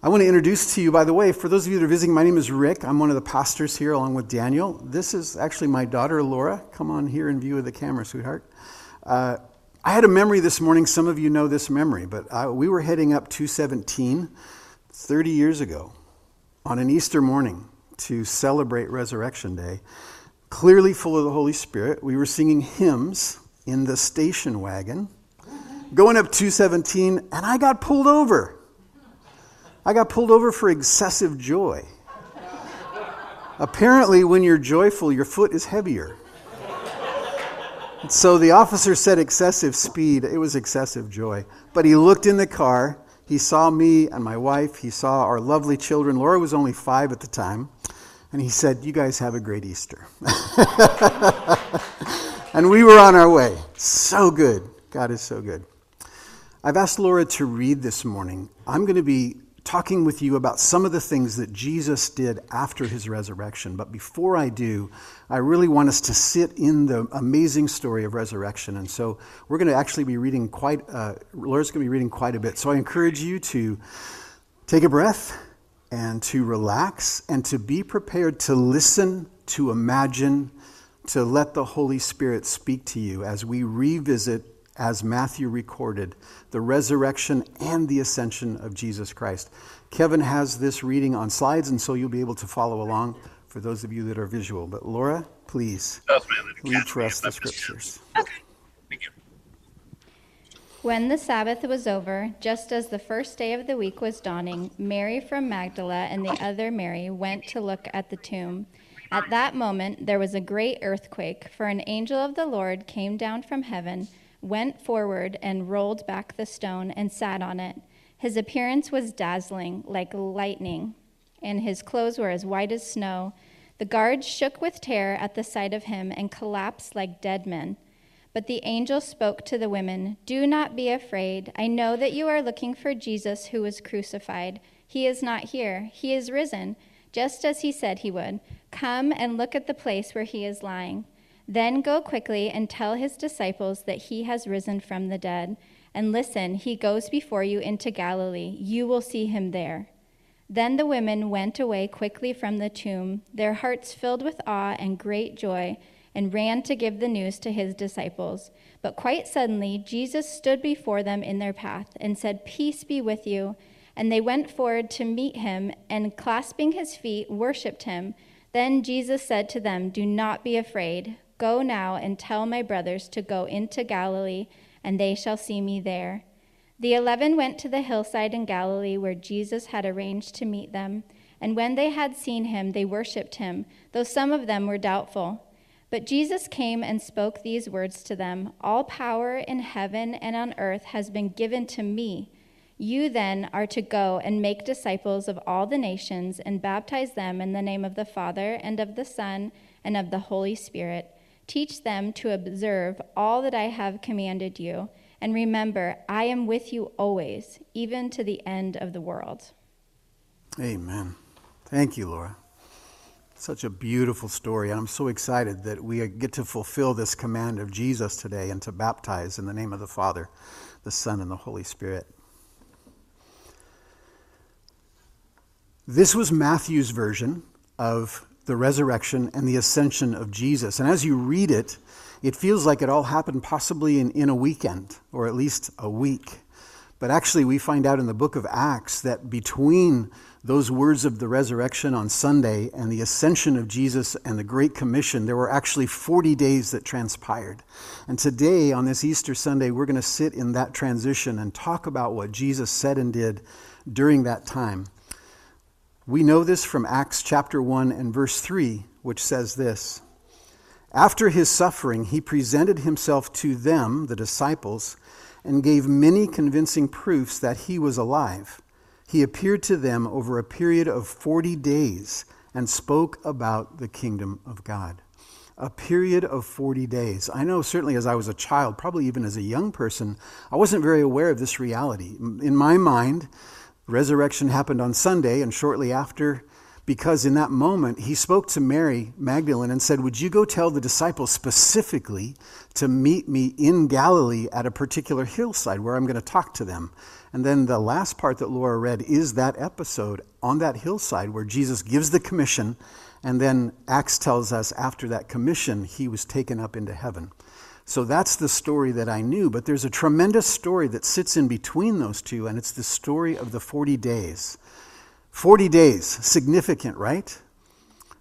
I want to introduce to you, by the way, for those of you that are visiting, my name is Rick. I'm one of the pastors here along with Daniel. This is actually my daughter, Laura. Come on here in view of the camera, sweetheart. Uh, I had a memory this morning. Some of you know this memory, but I, we were heading up 217 30 years ago on an Easter morning to celebrate Resurrection Day, clearly full of the Holy Spirit. We were singing hymns in the station wagon, going up 217, and I got pulled over. I got pulled over for excessive joy. Apparently, when you're joyful, your foot is heavier. So the officer said excessive speed. It was excessive joy. But he looked in the car. He saw me and my wife. He saw our lovely children. Laura was only five at the time. And he said, You guys have a great Easter. and we were on our way. So good. God is so good. I've asked Laura to read this morning. I'm going to be talking with you about some of the things that Jesus did after his resurrection. But before I do, I really want us to sit in the amazing story of resurrection. And so we're going to actually be reading quite, uh, Laura's going to be reading quite a bit. So I encourage you to take a breath and to relax and to be prepared to listen, to imagine, to let the Holy Spirit speak to you as we revisit as Matthew recorded, the resurrection and the ascension of Jesus Christ. Kevin has this reading on slides, and so you'll be able to follow along for those of you that are visual. But Laura, please read for us the scriptures. Okay. Thank you. When the Sabbath was over, just as the first day of the week was dawning, Mary from Magdala and the other Mary went to look at the tomb. At that moment, there was a great earthquake, for an angel of the Lord came down from heaven went forward and rolled back the stone and sat on it. His appearance was dazzling, like lightning, and his clothes were as white as snow. The guards shook with terror at the sight of him and collapsed like dead men. But the angel spoke to the women Do not be afraid. I know that you are looking for Jesus who was crucified. He is not here, he is risen, just as he said he would. Come and look at the place where he is lying. Then go quickly and tell his disciples that he has risen from the dead. And listen, he goes before you into Galilee. You will see him there. Then the women went away quickly from the tomb, their hearts filled with awe and great joy, and ran to give the news to his disciples. But quite suddenly, Jesus stood before them in their path and said, Peace be with you. And they went forward to meet him, and clasping his feet, worshipped him. Then Jesus said to them, Do not be afraid. Go now and tell my brothers to go into Galilee, and they shall see me there. The eleven went to the hillside in Galilee where Jesus had arranged to meet them. And when they had seen him, they worshipped him, though some of them were doubtful. But Jesus came and spoke these words to them All power in heaven and on earth has been given to me. You then are to go and make disciples of all the nations and baptize them in the name of the Father and of the Son and of the Holy Spirit Teach them to observe all that I have commanded you. And remember, I am with you always, even to the end of the world. Amen. Thank you, Laura. Such a beautiful story. I'm so excited that we get to fulfill this command of Jesus today and to baptize in the name of the Father, the Son, and the Holy Spirit. This was Matthew's version of the resurrection and the ascension of Jesus. And as you read it, it feels like it all happened possibly in, in a weekend or at least a week. But actually, we find out in the book of Acts that between those words of the resurrection on Sunday and the ascension of Jesus and the Great Commission, there were actually 40 days that transpired. And today, on this Easter Sunday, we're going to sit in that transition and talk about what Jesus said and did during that time. We know this from Acts chapter 1 and verse 3, which says this After his suffering, he presented himself to them, the disciples, and gave many convincing proofs that he was alive. He appeared to them over a period of 40 days and spoke about the kingdom of God. A period of 40 days. I know, certainly, as I was a child, probably even as a young person, I wasn't very aware of this reality. In my mind, resurrection happened on Sunday, and shortly after, because in that moment he spoke to Mary Magdalene and said, Would you go tell the disciples specifically to meet me in Galilee at a particular hillside where I'm going to talk to them? And then the last part that Laura read is that episode on that hillside where Jesus gives the commission, and then Acts tells us after that commission, he was taken up into heaven. So that's the story that I knew, but there's a tremendous story that sits in between those two, and it's the story of the 40 days 40 days, significant, right?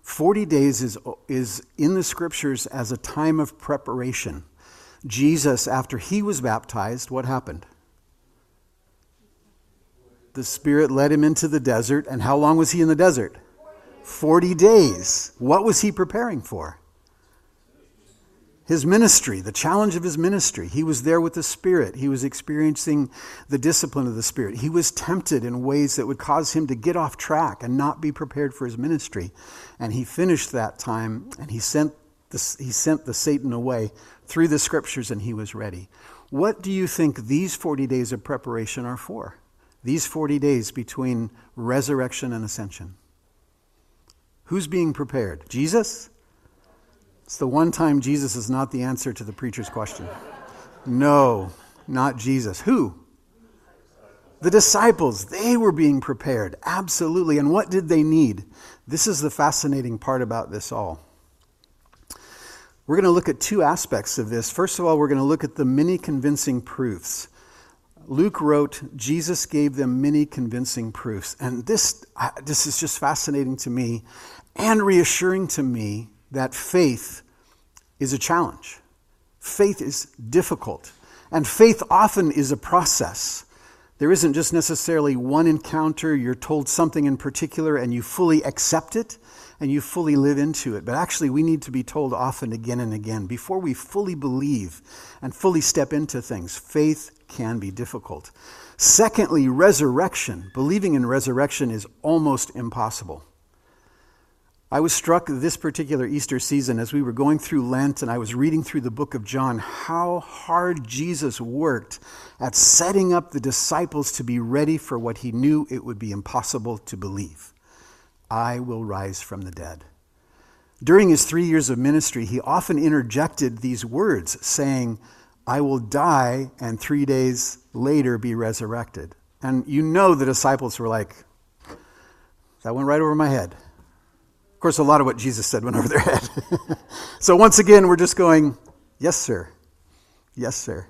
40 days is, is in the scriptures as a time of preparation. Jesus, after he was baptized, what happened? The Spirit led him into the desert, and how long was he in the desert? 40 days. What was he preparing for? His ministry, the challenge of his ministry. He was there with the Spirit. He was experiencing the discipline of the Spirit. He was tempted in ways that would cause him to get off track and not be prepared for his ministry. And he finished that time and he sent the, he sent the Satan away through the scriptures and he was ready. What do you think these 40 days of preparation are for? These 40 days between resurrection and ascension. Who's being prepared? Jesus? It's the one time Jesus is not the answer to the preacher's question. No, not Jesus. Who? The disciples. They were being prepared. Absolutely. And what did they need? This is the fascinating part about this all. We're going to look at two aspects of this. First of all, we're going to look at the many convincing proofs. Luke wrote, Jesus gave them many convincing proofs. And this, uh, this is just fascinating to me and reassuring to me that faith is a challenge. Faith is difficult. And faith often is a process. There isn't just necessarily one encounter, you're told something in particular, and you fully accept it and you fully live into it. But actually, we need to be told often again and again before we fully believe and fully step into things. Faith can be difficult. Secondly, resurrection. Believing in resurrection is almost impossible. I was struck this particular Easter season as we were going through Lent and I was reading through the book of John how hard Jesus worked at setting up the disciples to be ready for what he knew it would be impossible to believe I will rise from the dead. During his three years of ministry, he often interjected these words, saying, I will die and three days later be resurrected. And you know the disciples were like, that went right over my head. Of course, a lot of what Jesus said went over their head. so once again, we're just going, Yes, sir. Yes, sir.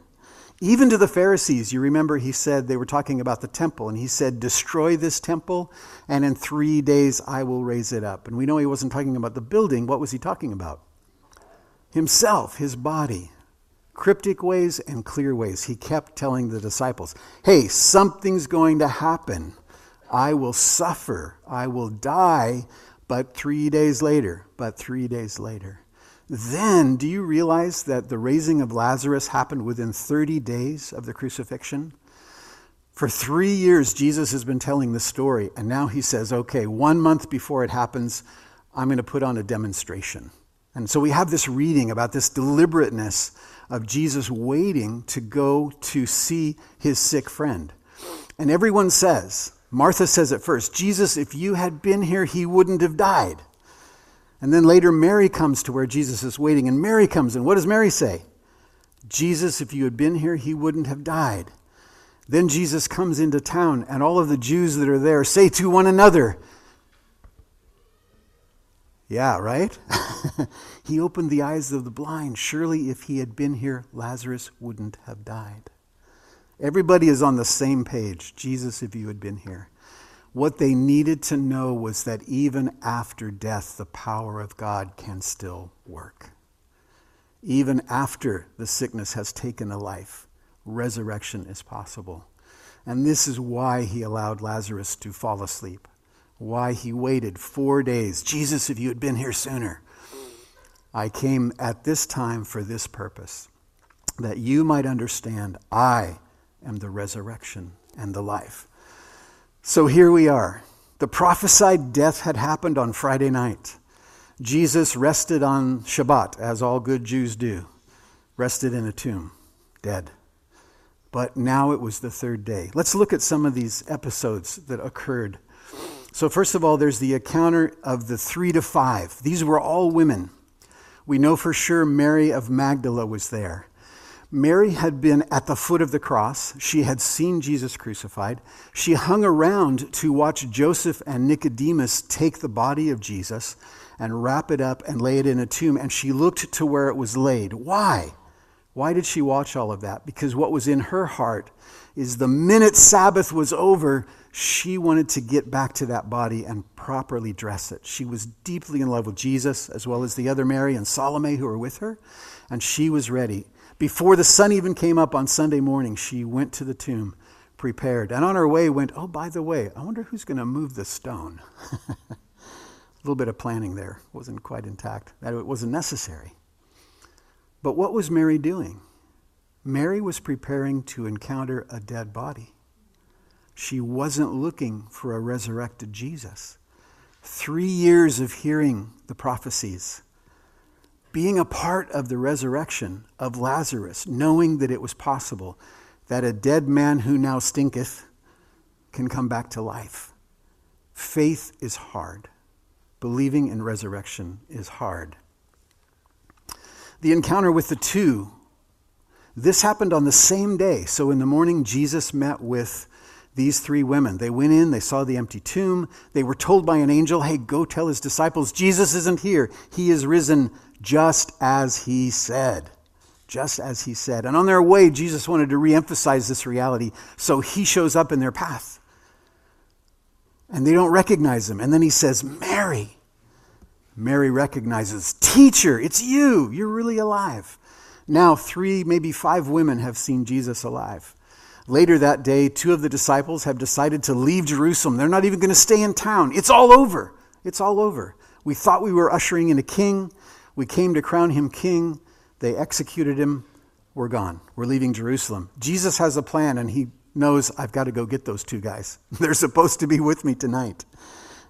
Even to the Pharisees, you remember he said, they were talking about the temple, and he said, Destroy this temple, and in three days I will raise it up. And we know he wasn't talking about the building. What was he talking about? Himself, his body. Cryptic ways and clear ways. He kept telling the disciples, Hey, something's going to happen. I will suffer. I will die but three days later, but three days later. Then, do you realize that the raising of Lazarus happened within 30 days of the crucifixion? For three years, Jesus has been telling the story, and now he says, okay, one month before it happens, I'm going to put on a demonstration. And so we have this reading about this deliberateness of Jesus waiting to go to see his sick friend. And everyone says, Martha says at first, Jesus, if you had been here, he wouldn't have died. And then later, Mary comes to where Jesus is waiting, and Mary comes in. What does Mary say? Jesus, if you had been here, he wouldn't have died. Then Jesus comes into town, and all of the Jews that are there say to one another, Yeah, right? he opened the eyes of the blind. Surely, if he had been here, Lazarus wouldn't have died. Everybody is on the same page. Jesus, if you had been here. What they needed to know was that even after death, the power of God can still work. Even after the sickness has taken a life, resurrection is possible. And this is why he allowed Lazarus to fall asleep, why he waited four days. Jesus, if you had been here sooner, I came at this time for this purpose, that you might understand I am the resurrection and the life. So here we are. The prophesied death had happened on Friday night. Jesus rested on Shabbat, as all good Jews do, rested in a tomb, dead. But now it was the third day. Let's look at some of these episodes that occurred. So, first of all, there's the encounter of the three to five. These were all women. We know for sure Mary of Magdala was there. Mary had been at the foot of the cross. She had seen Jesus crucified. She hung around to watch Joseph and Nicodemus take the body of Jesus and wrap it up and lay it in a tomb. And she looked to where it was laid. Why? Why did she watch all of that? Because what was in her heart is the minute Sabbath was over, she wanted to get back to that body and properly dress it. She was deeply in love with Jesus, as well as the other Mary and Salome who were with her, and she was ready. Before the sun even came up on Sunday morning, she went to the tomb prepared. And on her way, went, Oh, by the way, I wonder who's going to move the stone. a little bit of planning there wasn't quite intact, that it wasn't necessary. But what was Mary doing? Mary was preparing to encounter a dead body. She wasn't looking for a resurrected Jesus. Three years of hearing the prophecies being a part of the resurrection of Lazarus, knowing that it was possible that a dead man who now stinketh can come back to life. Faith is hard. Believing in resurrection is hard. The encounter with the two, this happened on the same day. So in the morning, Jesus met with these three women. They went in, they saw the empty tomb. They were told by an angel, hey, go tell his disciples, Jesus isn't here. He is risen just as he said. Just as he said. And on their way, Jesus wanted to reemphasize this reality, so he shows up in their path. And they don't recognize him. And then he says, Mary. Mary recognizes, Teacher, it's you. You're really alive. Now, three, maybe five women have seen Jesus alive. Later that day, two of the disciples have decided to leave Jerusalem. They're not even going to stay in town. It's all over. It's all over. We thought we were ushering in a king. We came to crown him king. They executed him. We're gone. We're leaving Jerusalem. Jesus has a plan, and he knows I've got to go get those two guys. They're supposed to be with me tonight.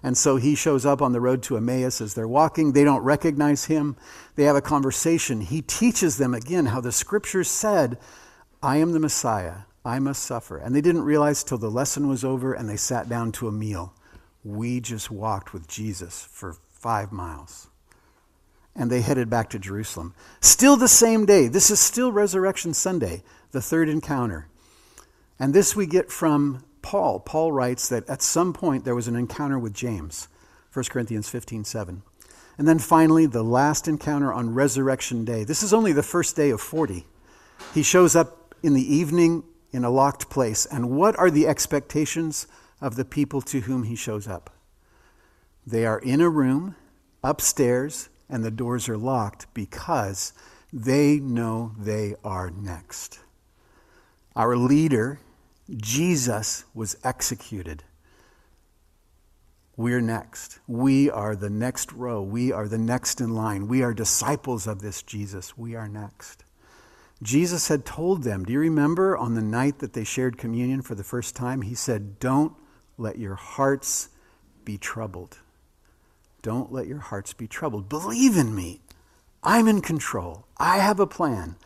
And so he shows up on the road to Emmaus as they're walking. They don't recognize him. They have a conversation. He teaches them again how the scriptures said, I am the Messiah. I must suffer. And they didn't realize till the lesson was over and they sat down to a meal. We just walked with Jesus for five miles and they headed back to Jerusalem. Still the same day. This is still Resurrection Sunday, the third encounter. And this we get from Paul. Paul writes that at some point there was an encounter with James, 1 Corinthians 15 7. And then finally, the last encounter on Resurrection Day. This is only the first day of 40. He shows up in the evening in a locked place. And what are the expectations of the people to whom he shows up? They are in a room upstairs and the doors are locked because they know they are next. Our leader, Jesus, was executed. We're next. We are the next row. We are the next in line. We are disciples of this Jesus. We are next. Jesus had told them, do you remember on the night that they shared communion for the first time? He said, Don't let your hearts be troubled. Don't let your hearts be troubled. Believe in me. I'm in control. I have a plan.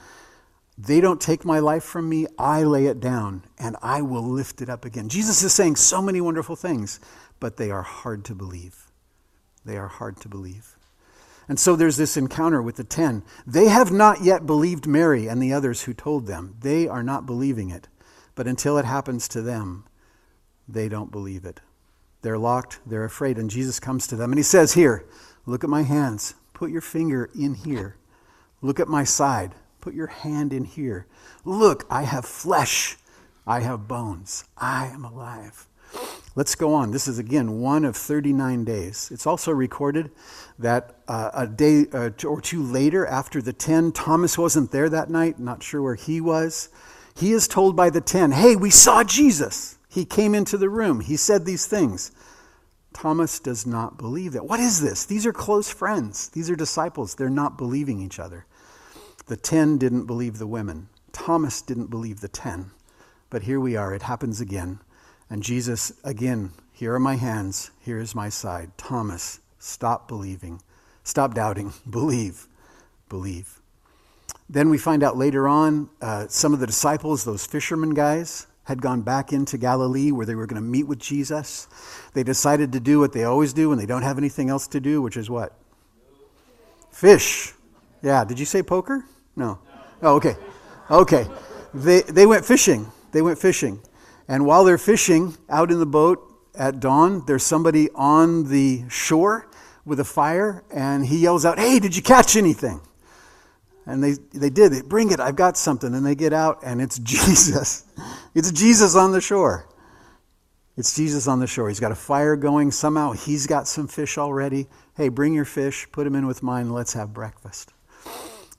They don't take my life from me. I lay it down and I will lift it up again. Jesus is saying so many wonderful things, but they are hard to believe. They are hard to believe. And so there's this encounter with the ten. They have not yet believed Mary and the others who told them. They are not believing it. But until it happens to them, they don't believe it. They're locked, they're afraid, and Jesus comes to them and he says, Here, look at my hands. Put your finger in here. Look at my side. Put your hand in here. Look, I have flesh. I have bones. I am alive. Let's go on. This is again one of 39 days. It's also recorded that uh, a day uh, or two later, after the 10, Thomas wasn't there that night, not sure where he was. He is told by the 10, Hey, we saw Jesus. He came into the room. He said these things. Thomas does not believe that. What is this? These are close friends. These are disciples. They're not believing each other. The ten didn't believe the women. Thomas didn't believe the ten. But here we are. It happens again. And Jesus, again, here are my hands. Here is my side. Thomas, stop believing. Stop doubting. Believe. Believe. Then we find out later on uh, some of the disciples, those fishermen guys, had gone back into Galilee where they were going to meet with Jesus. They decided to do what they always do when they don't have anything else to do, which is what? Fish. Yeah, did you say poker? No. Oh, okay. Okay. They, they went fishing. They went fishing. And while they're fishing out in the boat at dawn, there's somebody on the shore with a fire, and he yells out, Hey, did you catch anything? And they, they did. They bring it. I've got something. And they get out, and it's Jesus. It's Jesus on the shore. It's Jesus on the shore. He's got a fire going. Somehow he's got some fish already. Hey, bring your fish, put them in with mine, let's have breakfast.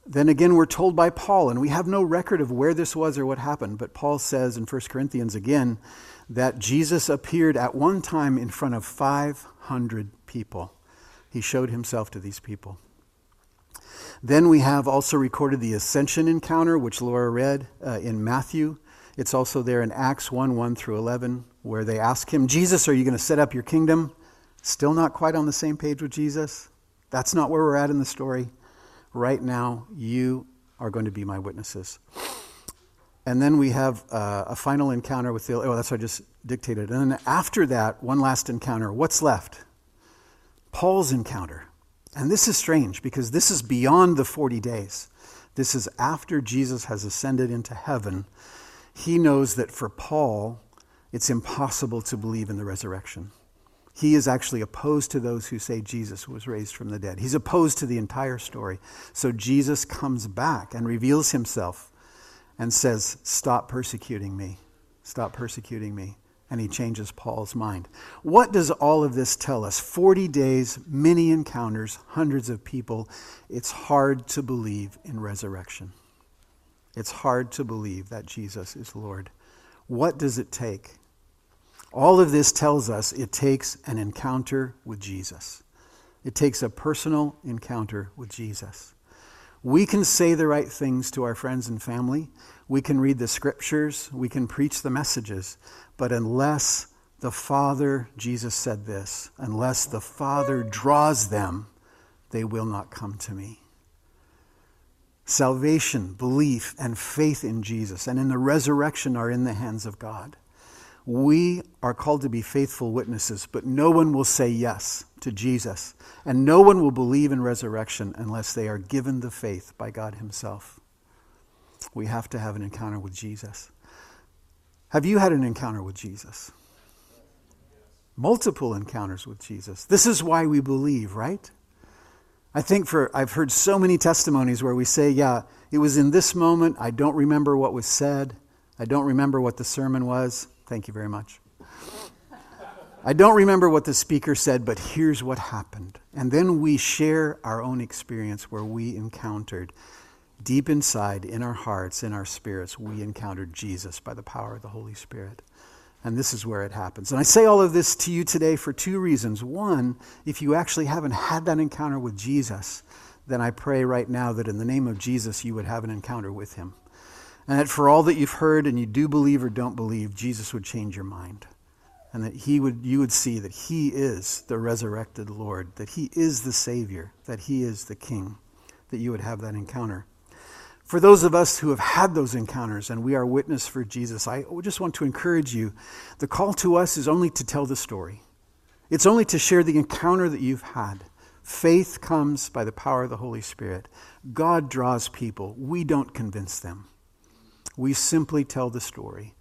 Then again, we're told by Paul, and we have no record of where this was or what happened, but Paul says in 1 Corinthians again that Jesus appeared at one time in front of 500 people. He showed himself to these people. Then we have also recorded the ascension encounter, which Laura read uh, in Matthew. It's also there in Acts 1 1 through 11, where they ask him, Jesus, are you going to set up your kingdom? Still not quite on the same page with Jesus. That's not where we're at in the story. Right now, you are going to be my witnesses. And then we have uh, a final encounter with the, oh, that's what I just dictated. And then after that, one last encounter. What's left? Paul's encounter. And this is strange because this is beyond the 40 days. This is after Jesus has ascended into heaven. He knows that for Paul, it's impossible to believe in the resurrection. He is actually opposed to those who say Jesus was raised from the dead. He's opposed to the entire story. So Jesus comes back and reveals himself and says, Stop persecuting me. Stop persecuting me and he changes Paul's mind. What does all of this tell us? 40 days, many encounters, hundreds of people. It's hard to believe in resurrection. It's hard to believe that Jesus is Lord. What does it take? All of this tells us it takes an encounter with Jesus. It takes a personal encounter with Jesus. We can say the right things to our friends and family. We can read the scriptures. We can preach the messages. But unless the Father, Jesus said this, unless the Father draws them, they will not come to me. Salvation, belief, and faith in Jesus and in the resurrection are in the hands of God. We are called to be faithful witnesses, but no one will say yes to Jesus, and no one will believe in resurrection unless they are given the faith by God Himself. We have to have an encounter with Jesus. Have you had an encounter with Jesus? Multiple encounters with Jesus. This is why we believe, right? I think for I've heard so many testimonies where we say, yeah, it was in this moment, I don't remember what was said. I don't remember what the sermon was. Thank you very much. I don't remember what the speaker said, but here's what happened. And then we share our own experience where we encountered deep inside, in our hearts, in our spirits, we encountered Jesus by the power of the Holy Spirit. And this is where it happens. And I say all of this to you today for two reasons. One, if you actually haven't had that encounter with Jesus, then I pray right now that in the name of Jesus, you would have an encounter with him. And that for all that you've heard and you do believe or don't believe, Jesus would change your mind. And that he would, you would see that he is the resurrected Lord, that he is the Savior, that he is the King, that you would have that encounter. For those of us who have had those encounters and we are witness for Jesus, I just want to encourage you. The call to us is only to tell the story. It's only to share the encounter that you've had. Faith comes by the power of the Holy Spirit. God draws people. We don't convince them. We simply tell the story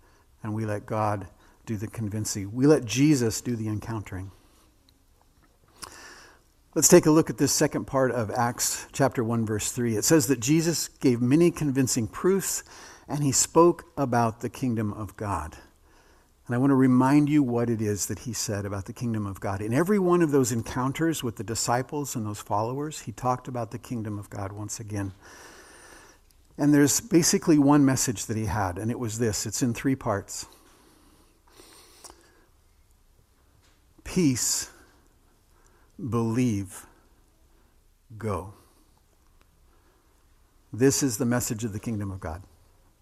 and we let God do the convincing. We let Jesus do the encountering. Let's take a look at this second part of Acts chapter 1 verse 3. It says that Jesus gave many convincing proofs and he spoke about the kingdom of God. And I want to remind you what it is that he said about the kingdom of God. In every one of those encounters with the disciples and those followers, he talked about the kingdom of God once again. And there's basically one message that he had, and it was this it's in three parts peace believe, go. This is the message of the kingdom of God.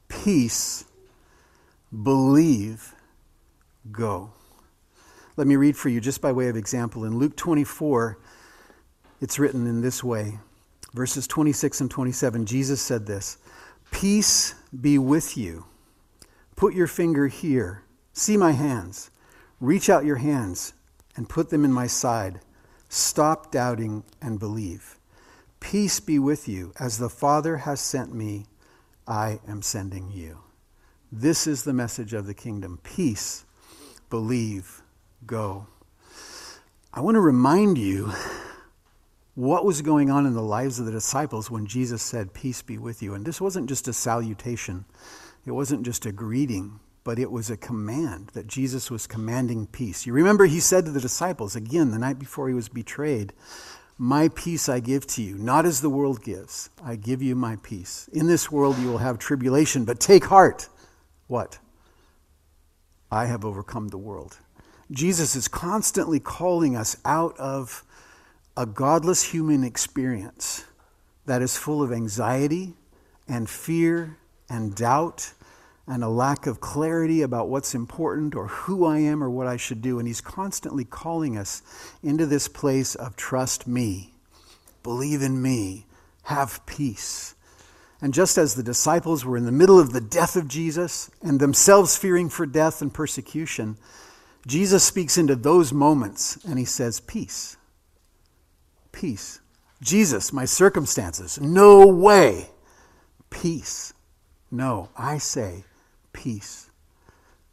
Peace, believe, go. Let me read for you, just by way of example. In Luke 24, it's written in this way verses 26 and 27. Jesus said this Peace be with you. Put your finger here. See my hands. Reach out your hands and put them in my side. Stop doubting and believe. Peace be with you. As the Father has sent me, I am sending you. This is the message of the kingdom peace, believe, go. I want to remind you what was going on in the lives of the disciples when Jesus said, Peace be with you. And this wasn't just a salutation, it wasn't just a greeting, but it was a command that Jesus was commanding peace. You remember he said to the disciples, again, the night before he was betrayed, My peace I give to you, not as the world gives. I give you my peace. In this world you will have tribulation, but take heart. What? I have overcome the world. Jesus is constantly calling us out of a godless human experience that is full of anxiety and fear and doubt and a lack of clarity about what's important or who I am or what I should do. And He's constantly calling us into this place of trust me, believe in me, have peace. And just as the disciples were in the middle of the death of Jesus and themselves fearing for death and persecution, Jesus speaks into those moments and he says, Peace. Peace. Jesus, my circumstances. No way. Peace. No, I say peace.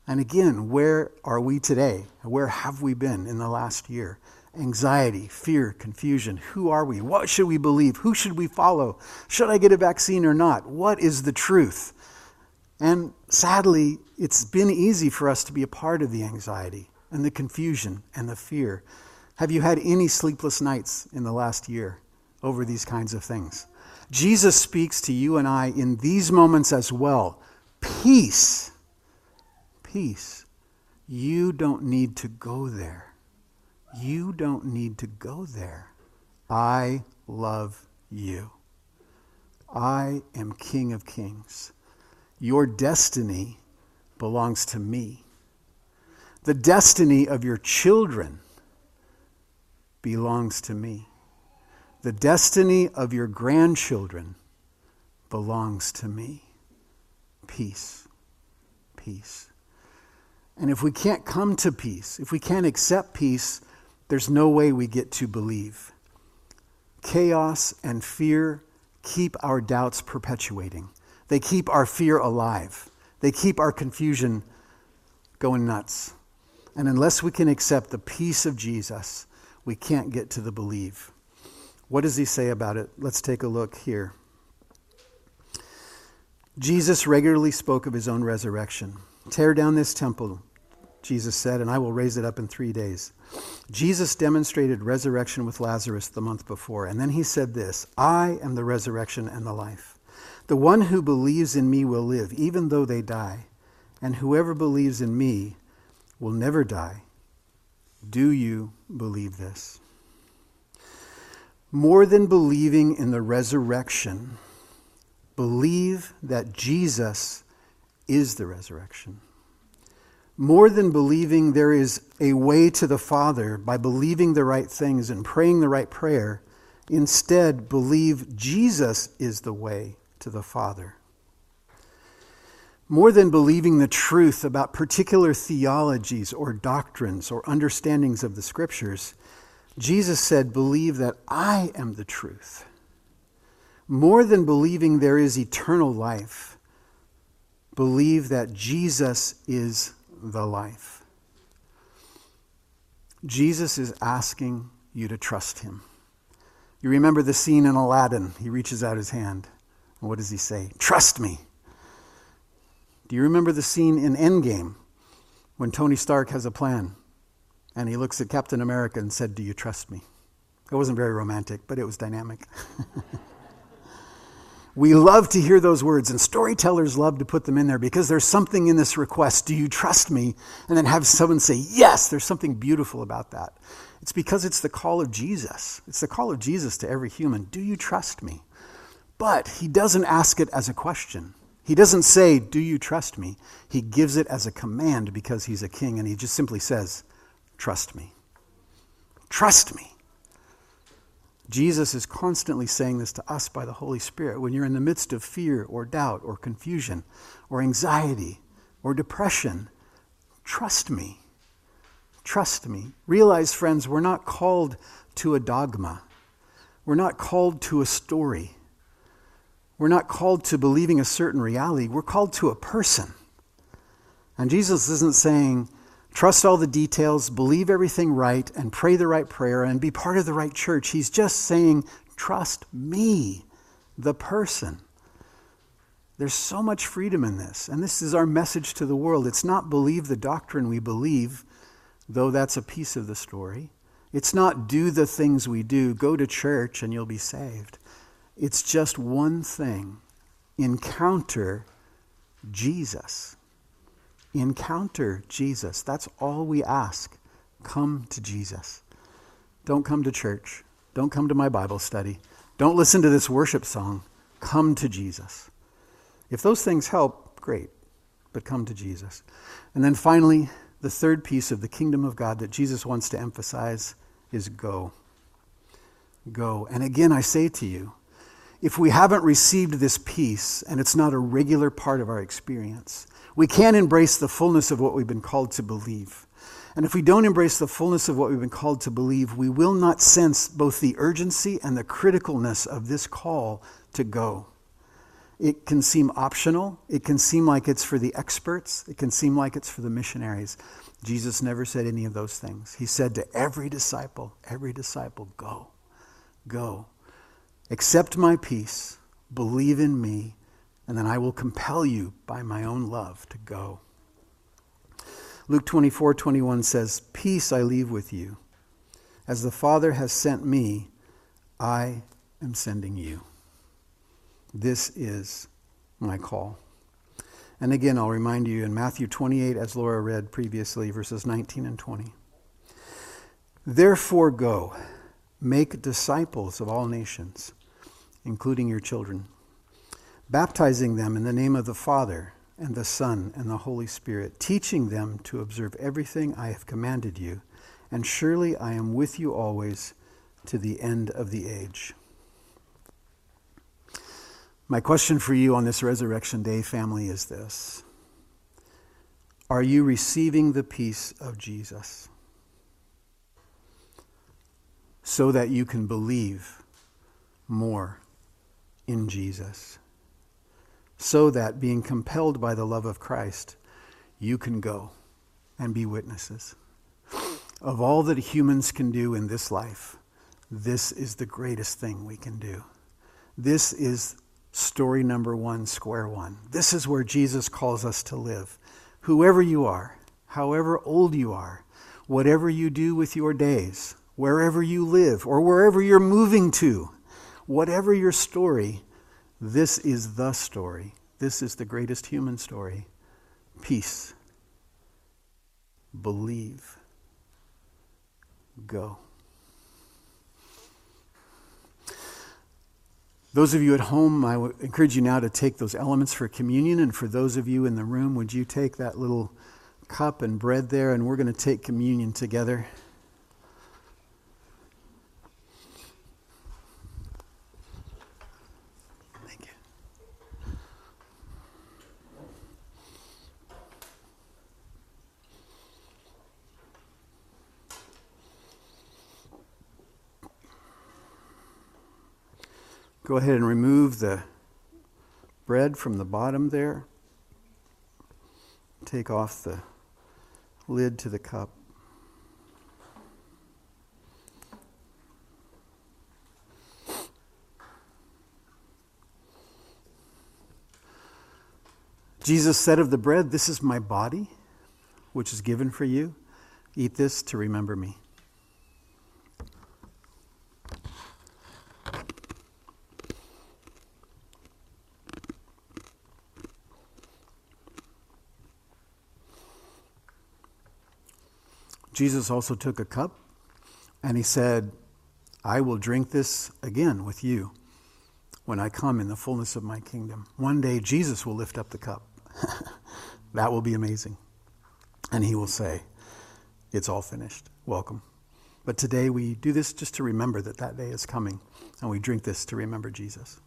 And again, where are we today? Where have we been in the last year? Anxiety, fear, confusion. Who are we? What should we believe? Who should we follow? Should I get a vaccine or not? What is the truth? And sadly, it's been easy for us to be a part of the anxiety and the confusion and the fear. Have you had any sleepless nights in the last year over these kinds of things? Jesus speaks to you and I in these moments as well. Peace. Peace. You don't need to go there. You don't need to go there. I love you. I am King of Kings. Your destiny belongs to me. The destiny of your children belongs to me. The destiny of your grandchildren belongs to me. Peace. Peace. And if we can't come to peace, if we can't accept peace, there's no way we get to believe. Chaos and fear keep our doubts perpetuating. They keep our fear alive. They keep our confusion going nuts. And unless we can accept the peace of Jesus, we can't get to the believe. What does he say about it? Let's take a look here. Jesus regularly spoke of his own resurrection. Tear down this temple, Jesus said, and I will raise it up in three days. Jesus demonstrated resurrection with Lazarus the month before, and then he said this I am the resurrection and the life. The one who believes in me will live, even though they die, and whoever believes in me will never die. Do you believe this? More than believing in the resurrection, believe that Jesus is the resurrection. More than believing there is a way to the Father by believing the right things and praying the right prayer, instead, believe Jesus is the way to the Father more than believing the truth about particular theologies or doctrines or understandings of the scriptures, Jesus said, Believe that I am the truth. More than believing there is eternal life, believe that Jesus is the life. Jesus is asking you to trust him. You remember the scene in Aladdin. He reaches out his hand. And what does he say? Trust me. Do you remember the scene in Endgame when Tony Stark has a plan and he looks at Captain America and said, Do you trust me? It wasn't very romantic, but it was dynamic. we love to hear those words, and storytellers love to put them in there because there's something in this request, Do you trust me? And then have someone say, Yes, there's something beautiful about that. It's because it's the call of Jesus. It's the call of Jesus to every human Do you trust me? But he doesn't ask it as a question. He doesn't say, Do you trust me? He gives it as a command because he's a king, and he just simply says, Trust me. Trust me. Jesus is constantly saying this to us by the Holy Spirit. When you're in the midst of fear or doubt or confusion or anxiety or depression, trust me. Trust me. Realize, friends, we're not called to a dogma. We're not called to a story. We're not called to believing a certain reality. We're called to a person. And Jesus isn't saying, trust all the details, believe everything right, and pray the right prayer, and be part of the right church. He's just saying, trust me, the person. There's so much freedom in this. And this is our message to the world. It's not believe the doctrine we believe, though that's a piece of the story. It's not do the things we do, go to church and you'll be saved. It's just one thing encounter Jesus. Encounter Jesus. That's all we ask. Come to Jesus. Don't come to church. Don't come to my Bible study. Don't listen to this worship song. Come to Jesus. If those things help, great, but come to Jesus. And then finally, the third piece of the kingdom of God that Jesus wants to emphasize is go. Go. And again, I say to you, if we haven't received this peace and it's not a regular part of our experience, we can't embrace the fullness of what we've been called to believe. And if we don't embrace the fullness of what we've been called to believe, we will not sense both the urgency and the criticalness of this call to go. It can seem optional. It can seem like it's for the experts. It can seem like it's for the missionaries. Jesus never said any of those things. He said to every disciple, every disciple, go, go. Accept my peace, believe in me, and then I will compel you by my own love to go. Luke 24 21 says, Peace I leave with you. As the Father has sent me, I am sending you. This is my call. And again, I'll remind you in Matthew 28, as Laura read previously, verses 19 and 20. Therefore, go, make disciples of all nations, including your children, baptizing them in the name of the Father and the Son and the Holy Spirit, teaching them to observe everything I have commanded you. And surely I am with you always to the end of the age. My question for you on this Resurrection Day, family, is this Are you receiving the peace of Jesus so that you can believe more in Jesus? So that, being compelled by the love of Christ, you can go and be witnesses. Of all that humans can do in this life, this is the greatest thing we can do. This is story number one, square one. This is where Jesus calls us to live. Whoever you are, however old you are, whatever you do with your days, wherever you live, or wherever you're moving to, whatever your story, this is the story. This is the greatest human story. Peace. Believe. Go. Those of you at home, I encourage you now to take those elements for communion. And for those of you in the room, would you take that little cup and bread there? And we're going to take communion together. Go ahead and remove the bread from the bottom there. Take off the lid to the cup. Jesus said of the bread, This is my body, which is given for you. Eat this to remember me. Jesus also took a cup and he said, I will drink this again with you when I come in the fullness of my kingdom. One day Jesus will lift up the cup. that will be amazing. And he will say, It's all finished. Welcome. But today we do this just to remember that that day is coming, and we drink this to remember Jesus.